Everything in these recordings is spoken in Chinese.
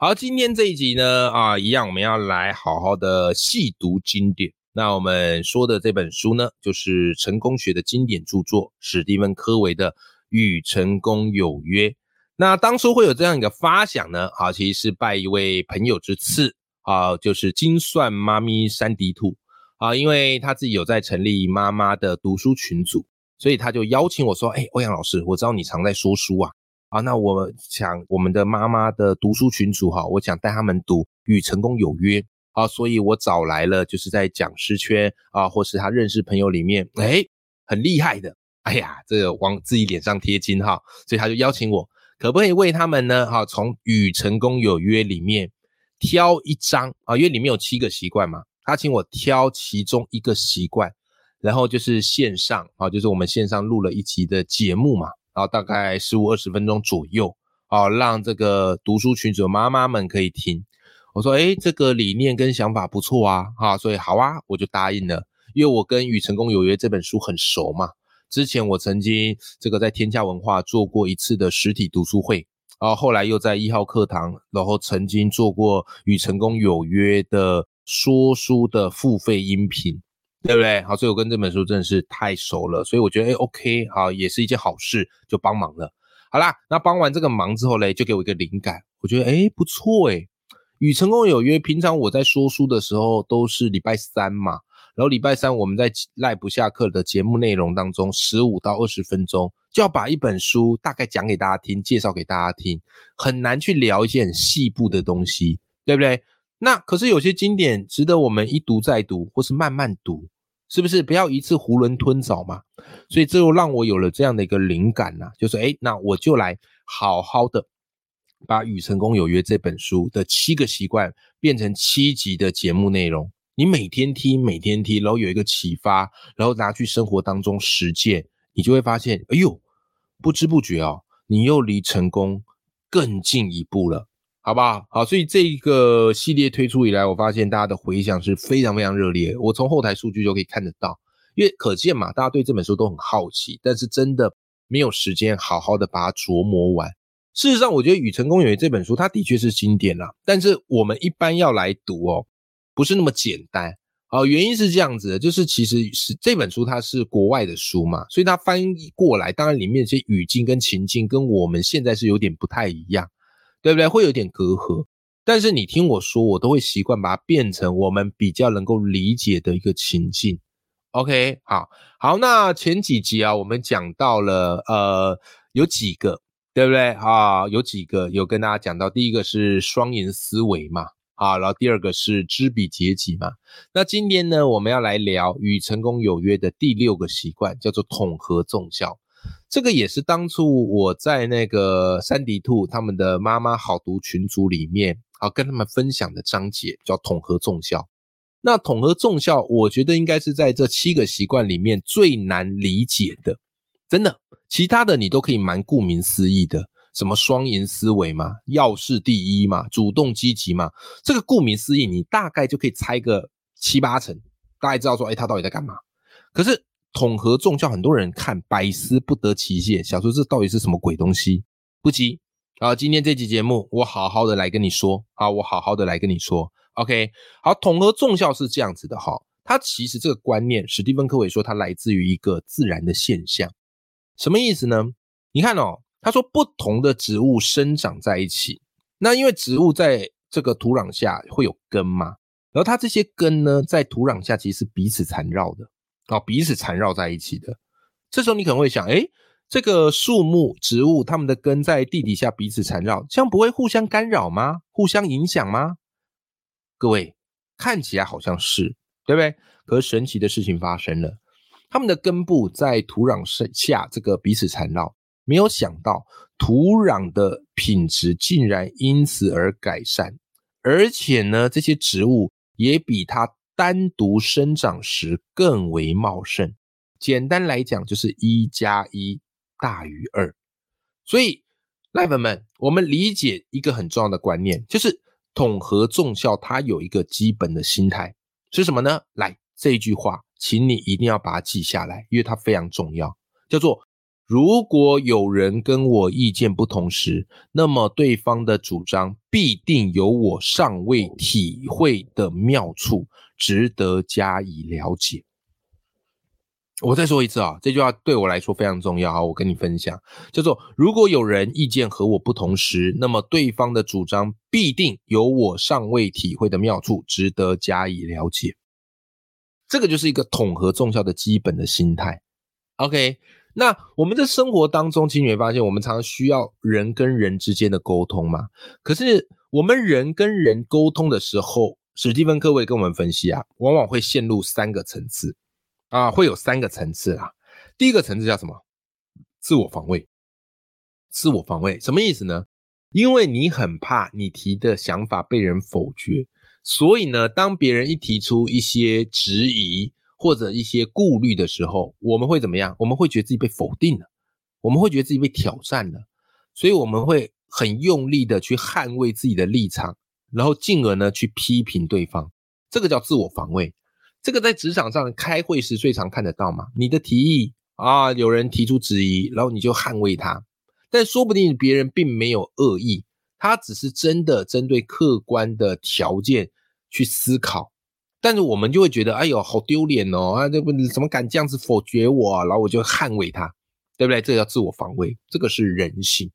好，今天这一集呢，啊，一样我们要来好好的细读经典。那我们说的这本书呢，就是成功学的经典著作史蒂芬·科维的《与成功有约》。那当初会有这样一个发想呢，啊，其实是拜一位朋友之赐，啊，就是精算妈咪山迪兔，啊，因为他自己有在成立妈妈的读书群组，所以他就邀请我说，哎，欧阳老师，我知道你常在说书啊。啊，那我想我们的妈妈的读书群组哈，我想带他们读《与成功有约》啊，所以我找来了就是在讲师圈啊，或是他认识朋友里面，哎，很厉害的，哎呀，这个往自己脸上贴金哈，所以他就邀请我，可不可以为他们呢？哈，从《与成功有约》里面挑一张啊，因为里面有七个习惯嘛，他请我挑其中一个习惯，然后就是线上啊，就是我们线上录了一集的节目嘛。然后大概十五二十分钟左右，哦，让这个读书群组的妈妈们可以听。我说，哎，这个理念跟想法不错啊，哈，所以好啊，我就答应了。因为我跟《与成功有约》这本书很熟嘛，之前我曾经这个在天下文化做过一次的实体读书会，然后后来又在一号课堂，然后曾经做过《与成功有约》的说书的付费音频。对不对？好，所以我跟这本书真的是太熟了，所以我觉得哎，OK，好，也是一件好事，就帮忙了。好啦，那帮完这个忙之后嘞，就给我一个灵感，我觉得哎，不错哎，与成功有约。平常我在说书的时候都是礼拜三嘛，然后礼拜三我们在赖不下课的节目内容当中，十五到二十分钟就要把一本书大概讲给大家听，介绍给大家听，很难去聊一些很细部的东西，对不对？那可是有些经典值得我们一读再读，或是慢慢读，是不是？不要一次囫囵吞枣嘛。所以这又让我有了这样的一个灵感呐，就是哎，那我就来好好的把《与成功有约》这本书的七个习惯变成七集的节目内容。你每天听，每天听，然后有一个启发，然后拿去生活当中实践，你就会发现，哎呦，不知不觉哦，你又离成功更进一步了。好不好？好，所以这个系列推出以来，我发现大家的回响是非常非常热烈。我从后台数据就可以看得到，因为可见嘛，大家对这本书都很好奇，但是真的没有时间好好的把它琢磨完。事实上，我觉得《与成功有约》这本书，它的确是经典啦，但是我们一般要来读哦，不是那么简单。好，原因是这样子的，就是其实是这本书它是国外的书嘛，所以它翻译过来，当然里面这些语境跟情境跟我们现在是有点不太一样。对不对？会有点隔阂，但是你听我说，我都会习惯把它变成我们比较能够理解的一个情境。OK，好，好，那前几集啊，我们讲到了，呃，有几个，对不对啊？有几个有跟大家讲到，第一个是双赢思维嘛，啊，然后第二个是知彼解己嘛。那今天呢，我们要来聊与成功有约的第六个习惯，叫做统合纵效。这个也是当初我在那个三迪兔他们的妈妈好读群组里面啊，跟他们分享的章节叫统合重效。那统合重效，我觉得应该是在这七个习惯里面最难理解的，真的。其他的你都可以蛮顾名思义的，什么双赢思维嘛，要事第一嘛，主动积极嘛，这个顾名思义，你大概就可以猜个七八成，大概知道说，哎，他到底在干嘛？可是。统合重效，很多人看百思不得其解，想说这到底是什么鬼东西？不急啊，今天这期节目我好好的来跟你说啊，我好好的来跟你说。OK，好，统合重效是这样子的哈，它其实这个观念，史蒂芬科维说它来自于一个自然的现象，什么意思呢？你看哦，他说不同的植物生长在一起，那因为植物在这个土壤下会有根嘛，然后它这些根呢，在土壤下其实是彼此缠绕的。哦，彼此缠绕在一起的，这时候你可能会想，哎，这个树木、植物，它们的根在地底下彼此缠绕，这样不会互相干扰吗？互相影响吗？各位看起来好像是，对不对？可是神奇的事情发生了，它们的根部在土壤下这个彼此缠绕，没有想到土壤的品质竟然因此而改善，而且呢，这些植物。也比它单独生长时更为茂盛。简单来讲，就是一加一大于二。所以，赖粉们，我们理解一个很重要的观念，就是统合重效，它有一个基本的心态是什么呢？来，这一句话，请你一定要把它记下来，因为它非常重要，叫做。如果有人跟我意见不同时，那么对方的主张必定有我尚未体会的妙处，值得加以了解。我再说一次啊，这句话对我来说非常重要啊，我跟你分享，叫做如果有人意见和我不同时，那么对方的主张必定有我尚未体会的妙处，值得加以了解。这个就是一个统合重效的基本的心态。OK。那我们在生活当中，其实你会发现，我们常常需要人跟人之间的沟通嘛。可是我们人跟人沟通的时候，史蒂芬·科维跟我们分析啊，往往会陷入三个层次啊，会有三个层次啊。第一个层次叫什么？自我防卫。自我防卫什么意思呢？因为你很怕你提的想法被人否决，所以呢，当别人一提出一些质疑。或者一些顾虑的时候，我们会怎么样？我们会觉得自己被否定了，我们会觉得自己被挑战了，所以我们会很用力的去捍卫自己的立场，然后进而呢去批评对方，这个叫自我防卫。这个在职场上开会时最常看得到嘛？你的提议啊，有人提出质疑，然后你就捍卫他，但说不定别人并没有恶意，他只是真的针对客观的条件去思考。但是我们就会觉得，哎呦，好丢脸哦！啊，这不怎么敢这样子否决我啊？然后我就捍卫他，对不对？这叫自我防卫，这个是人性，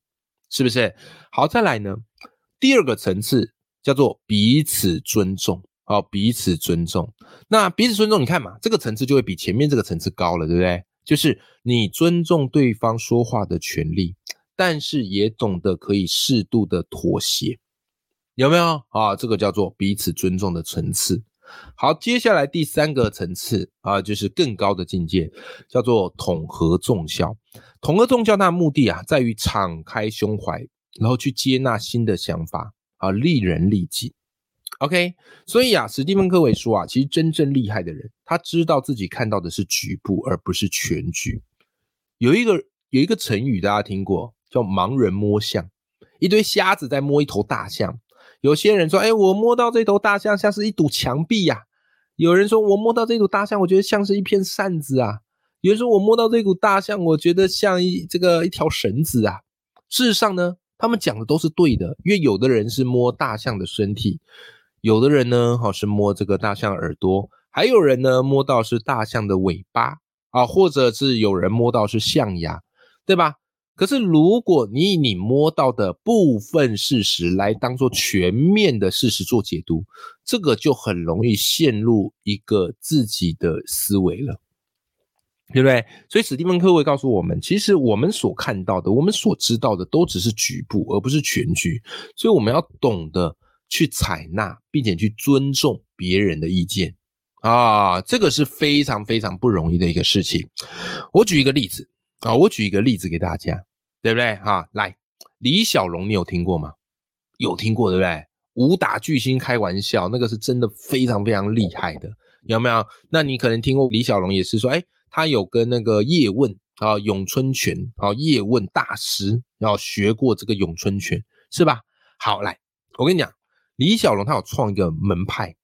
是不是？好，再来呢，第二个层次叫做彼此尊重，好，彼此尊重。那彼此尊重，你看嘛，这个层次就会比前面这个层次高了，对不对？就是你尊重对方说话的权利，但是也懂得可以适度的妥协，有没有啊？这个叫做彼此尊重的层次。好，接下来第三个层次啊，就是更高的境界，叫做统合众效。统合众效，它的目的啊，在于敞开胸怀，然后去接纳新的想法啊，利人利己。OK，所以啊，史蒂芬·科维说啊，其实真正厉害的人，他知道自己看到的是局部，而不是全局。有一个有一个成语，大家听过，叫盲人摸象，一堆瞎子在摸一头大象。有些人说：“哎，我摸到这头大象像是一堵墙壁呀。”有人说：“我摸到这堵大象，我觉得像是一片扇子啊。”有人说：“我摸到这股大象，我觉得像一这个一条绳子啊。”事实上呢，他们讲的都是对的，因为有的人是摸大象的身体，有的人呢，好是摸这个大象耳朵，还有人呢摸到是大象的尾巴啊，或者是有人摸到是象牙，对吧？可是，如果你以你摸到的部分事实来当做全面的事实做解读，这个就很容易陷入一个自己的思维了，对不对？所以史蒂芬·科维告诉我们，其实我们所看到的、我们所知道的都只是局部，而不是全局。所以我们要懂得去采纳，并且去尊重别人的意见啊，这个是非常非常不容易的一个事情。我举一个例子。啊，我举一个例子给大家，对不对？哈，来，李小龙，你有听过吗？有听过，对不对？武打巨星开玩笑，那个是真的非常非常厉害的，有没有？那你可能听过李小龙也是说，哎，他有跟那个叶问啊，咏春拳啊，叶问大师要学过这个咏春拳，是吧？好，来，我跟你讲，李小龙他有创一个门派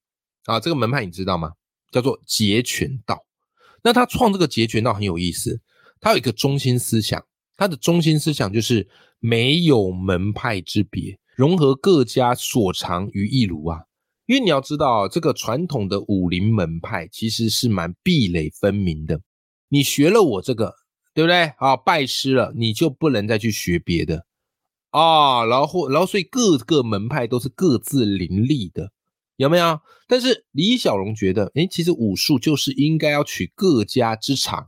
啊，这个门派你知道吗？叫做截拳道。那他创这个截拳道很有意思。他有一个中心思想，他的中心思想就是没有门派之别，融合各家所长于一炉啊。因为你要知道，这个传统的武林门派其实是蛮壁垒分明的。你学了我这个，对不对？啊，拜师了，你就不能再去学别的啊。然后，然后，所以各个门派都是各自林立的，有没有？但是李小龙觉得，哎，其实武术就是应该要取各家之长。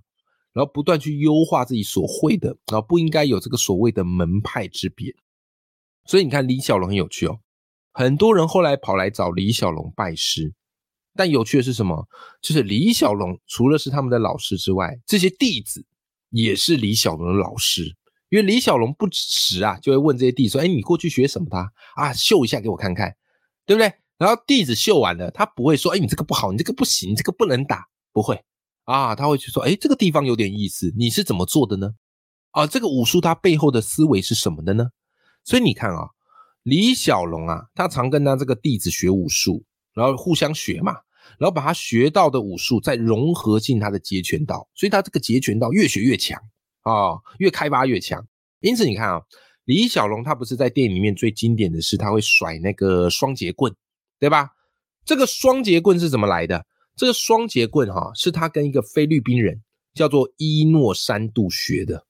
然后不断去优化自己所会的，然后不应该有这个所谓的门派之别。所以你看李小龙很有趣哦，很多人后来跑来找李小龙拜师，但有趣的是什么？就是李小龙除了是他们的老师之外，这些弟子也是李小龙的老师。因为李小龙不时啊就会问这些弟子说：“哎，你过去学什么？他啊，秀一下给我看看，对不对？”然后弟子秀完了，他不会说，哎，你这个不好，你这个不行，这个不能打，不会啊，他会去说，哎，这个地方有点意思，你是怎么做的呢？啊，这个武术它背后的思维是什么的呢？所以你看啊，李小龙啊，他常跟他这个弟子学武术，然后互相学嘛，然后把他学到的武术再融合进他的截拳道，所以他这个截拳道越学越强啊，越开发越强。因此你看啊，李小龙他不是在电影里面最经典的是他会甩那个双截棍，对吧？这个双截棍是怎么来的？这个双截棍哈，是他跟一个菲律宾人叫做伊诺山度学的。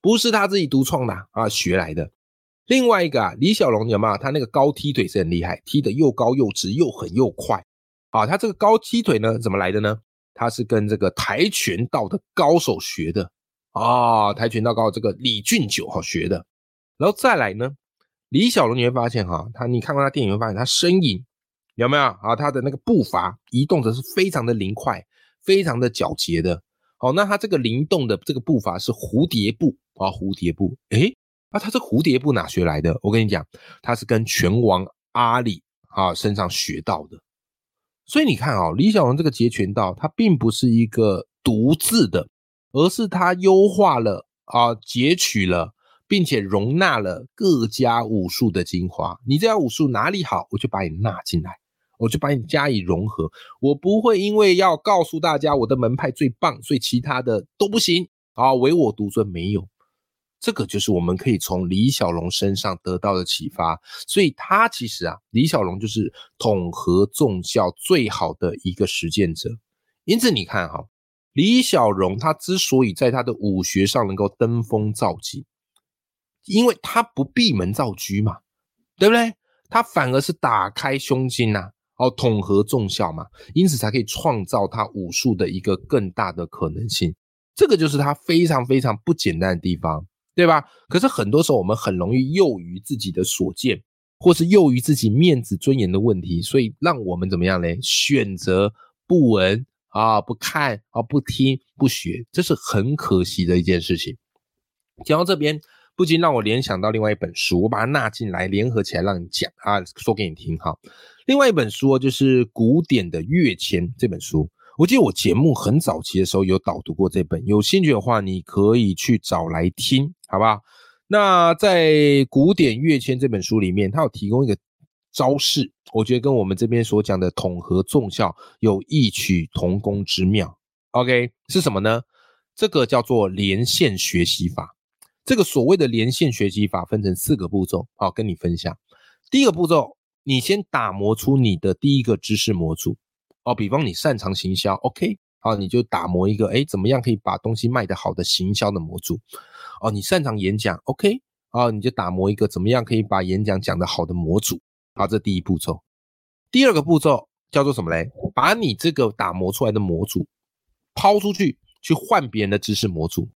不是他自己独创的啊，学来的。另外一个啊，李小龙有没有？他那个高踢腿是很厉害，踢得又高又直又狠又快啊。他这个高踢腿呢，怎么来的呢？他是跟这个跆拳道的高手学的啊，跆拳道高这个李俊九哈学的。然后再来呢，李小龙你会发现哈，他你看过他电影会发现他身影有没有啊？他的那个步伐移动的是非常的灵快，非常的皎洁的。好，那他这个灵动的这个步伐是蝴蝶步。啊，蝴蝶步，诶，那他这蝴蝶步哪学来的？我跟你讲，他是跟拳王阿里啊身上学到的。所以你看啊，李小龙这个截拳道，它并不是一个独自的，而是他优化了啊，截取了，并且容纳了各家武术的精华。你这家武术哪里好，我就把你纳进来，我就把你加以融合。我不会因为要告诉大家我的门派最棒，所以其他的都不行啊，唯我独尊，没有。这个就是我们可以从李小龙身上得到的启发，所以他其实啊，李小龙就是统合众效最好的一个实践者。因此你看哈，李小龙他之所以在他的武学上能够登峰造极，因为他不闭门造车嘛，对不对？他反而是打开胸襟呐，哦，统合众效嘛，因此才可以创造他武术的一个更大的可能性。这个就是他非常非常不简单的地方。对吧？可是很多时候我们很容易囿于自己的所见，或是囿于自己面子尊严的问题，所以让我们怎么样呢？选择不闻啊，不看啊，不听不学，这是很可惜的一件事情。讲到这边，不禁让我联想到另外一本书，我把它纳进来，联合起来让你讲啊，说给你听哈。另外一本书就是《古典的跃迁》这本书。我记得我节目很早期的时候有导读过这本，有兴趣的话你可以去找来听，好不好？那在《古典乐签》这本书里面，它有提供一个招式，我觉得跟我们这边所讲的统合众效有异曲同工之妙。OK，是什么呢？这个叫做连线学习法。这个所谓的连线学习法分成四个步骤，好，跟你分享。第一个步骤，你先打磨出你的第一个知识模组。哦，比方你擅长行销，OK，好，你就打磨一个，哎，怎么样可以把东西卖得好的行销的模组？哦，你擅长演讲，OK，啊，你就打磨一个怎么样可以把演讲讲得好的模组。好，这第一步骤。第二个步骤叫做什么嘞？把你这个打磨出来的模组抛出去，去换别人的知识模组。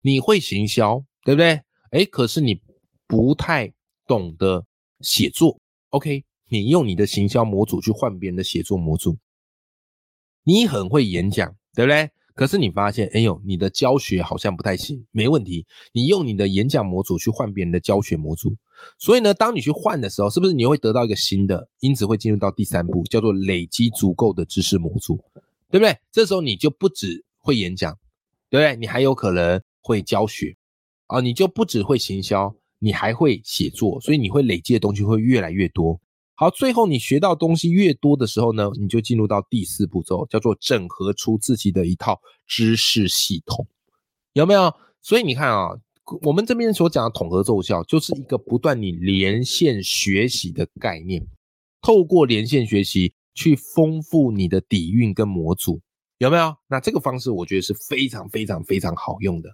你会行销，对不对？哎，可是你不太懂得写作，OK，你用你的行销模组去换别人的写作模组。你很会演讲，对不对？可是你发现，哎呦，你的教学好像不太行。没问题，你用你的演讲模组去换别人的教学模组。所以呢，当你去换的时候，是不是你会得到一个新的？因此会进入到第三步，叫做累积足够的知识模组，对不对？这时候你就不只会演讲，对不对？你还有可能会教学啊，你就不只会行销，你还会写作，所以你会累积的东西会越来越多。好，最后你学到东西越多的时候呢，你就进入到第四步骤，叫做整合出自己的一套知识系统，有没有？所以你看啊，我们这边所讲的统合奏效，就是一个不断你连线学习的概念，透过连线学习去丰富你的底蕴跟模组，有没有？那这个方式我觉得是非常非常非常好用的，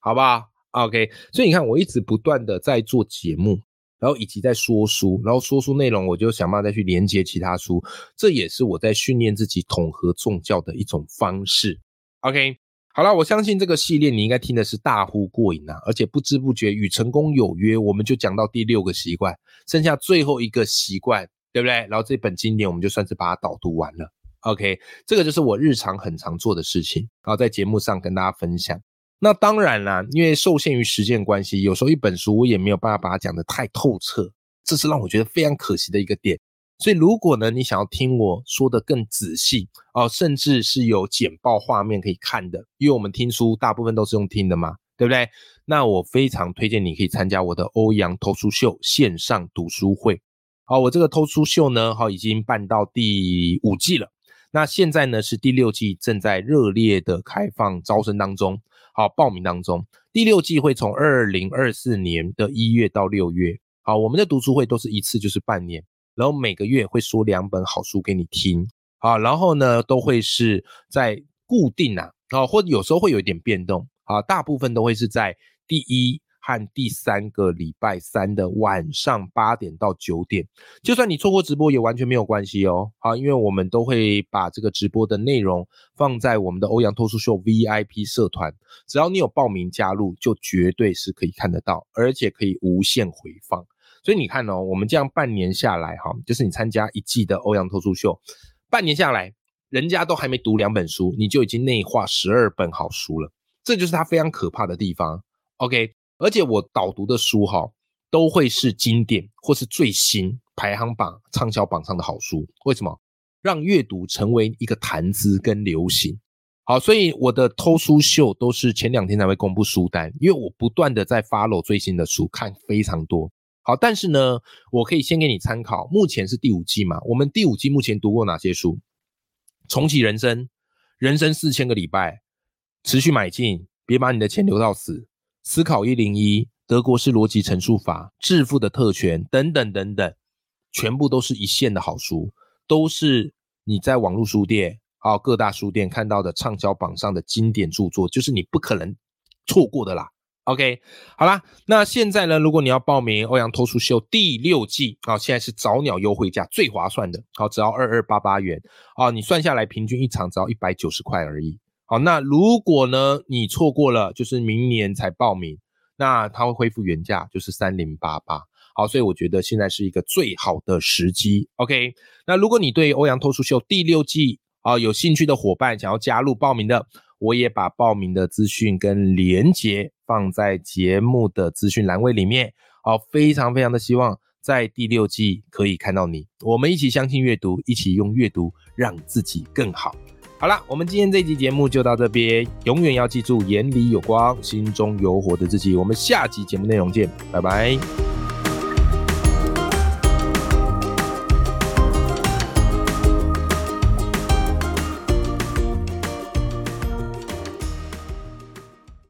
好不好？OK，所以你看，我一直不断的在做节目。然后以及在说书，然后说书内容，我就想办法再去连接其他书，这也是我在训练自己统合众教的一种方式。OK，好了，我相信这个系列你应该听的是大呼过瘾啊，而且不知不觉与成功有约，我们就讲到第六个习惯，剩下最后一个习惯，对不对？然后这本经典我们就算是把它导读完了。OK，这个就是我日常很常做的事情，然后在节目上跟大家分享。那当然啦，因为受限于时间关系，有时候一本书我也没有办法把它讲得太透彻，这是让我觉得非常可惜的一个点。所以如果呢你想要听我说的更仔细哦，甚至是有简报画面可以看的，因为我们听书大部分都是用听的嘛，对不对？那我非常推荐你可以参加我的欧阳偷书秀线上读书会。好，我这个偷书秀呢，好已经办到第五季了。那现在呢是第六季正在热烈的开放招生当中，好报名当中。第六季会从二零二四年的一月到六月，好，我们的读书会都是一次就是半年，然后每个月会说两本好书给你听，好，然后呢都会是在固定啊，啊或者有时候会有一点变动，啊，大部分都会是在第一。和第三个礼拜三的晚上八点到九点，就算你错过直播也完全没有关系哦。好，因为我们都会把这个直播的内容放在我们的欧阳脱书秀 VIP 社团，只要你有报名加入，就绝对是可以看得到，而且可以无限回放。所以你看哦，我们这样半年下来，哈，就是你参加一季的欧阳脱书秀，半年下来，人家都还没读两本书，你就已经内化十二本好书了，这就是它非常可怕的地方。OK。而且我导读的书哈，都会是经典或是最新排行榜畅销榜上的好书。为什么？让阅读成为一个谈资跟流行。好，所以我的偷书秀都是前两天才会公布书单，因为我不断的在 follow 最新的书，看非常多。好，但是呢，我可以先给你参考。目前是第五季嘛？我们第五季目前读过哪些书？重启人生，人生四千个礼拜，持续买进，别把你的钱留到死。思考一零一，德国式逻辑陈述法，致富的特权等等等等，全部都是一线的好书，都是你在网络书店、好各大书店看到的畅销榜上的经典著作，就是你不可能错过的啦。OK，好啦，那现在呢，如果你要报名欧阳脱书秀第六季啊，现在是早鸟优惠价最划算的，好，只要二二八八元啊，你算下来平均一场只要一百九十块而已。好，那如果呢，你错过了，就是明年才报名，那它会恢复原价，就是三零八八。好，所以我觉得现在是一个最好的时机。OK，那如果你对欧阳脱书秀第六季啊有兴趣的伙伴，想要加入报名的，我也把报名的资讯跟连接放在节目的资讯栏位里面。好，非常非常的希望在第六季可以看到你，我们一起相信阅读，一起用阅读让自己更好。好了，我们今天这期节目就到这边。永远要记住，眼里有光，心中有火的自己。我们下集节目内容见，拜拜。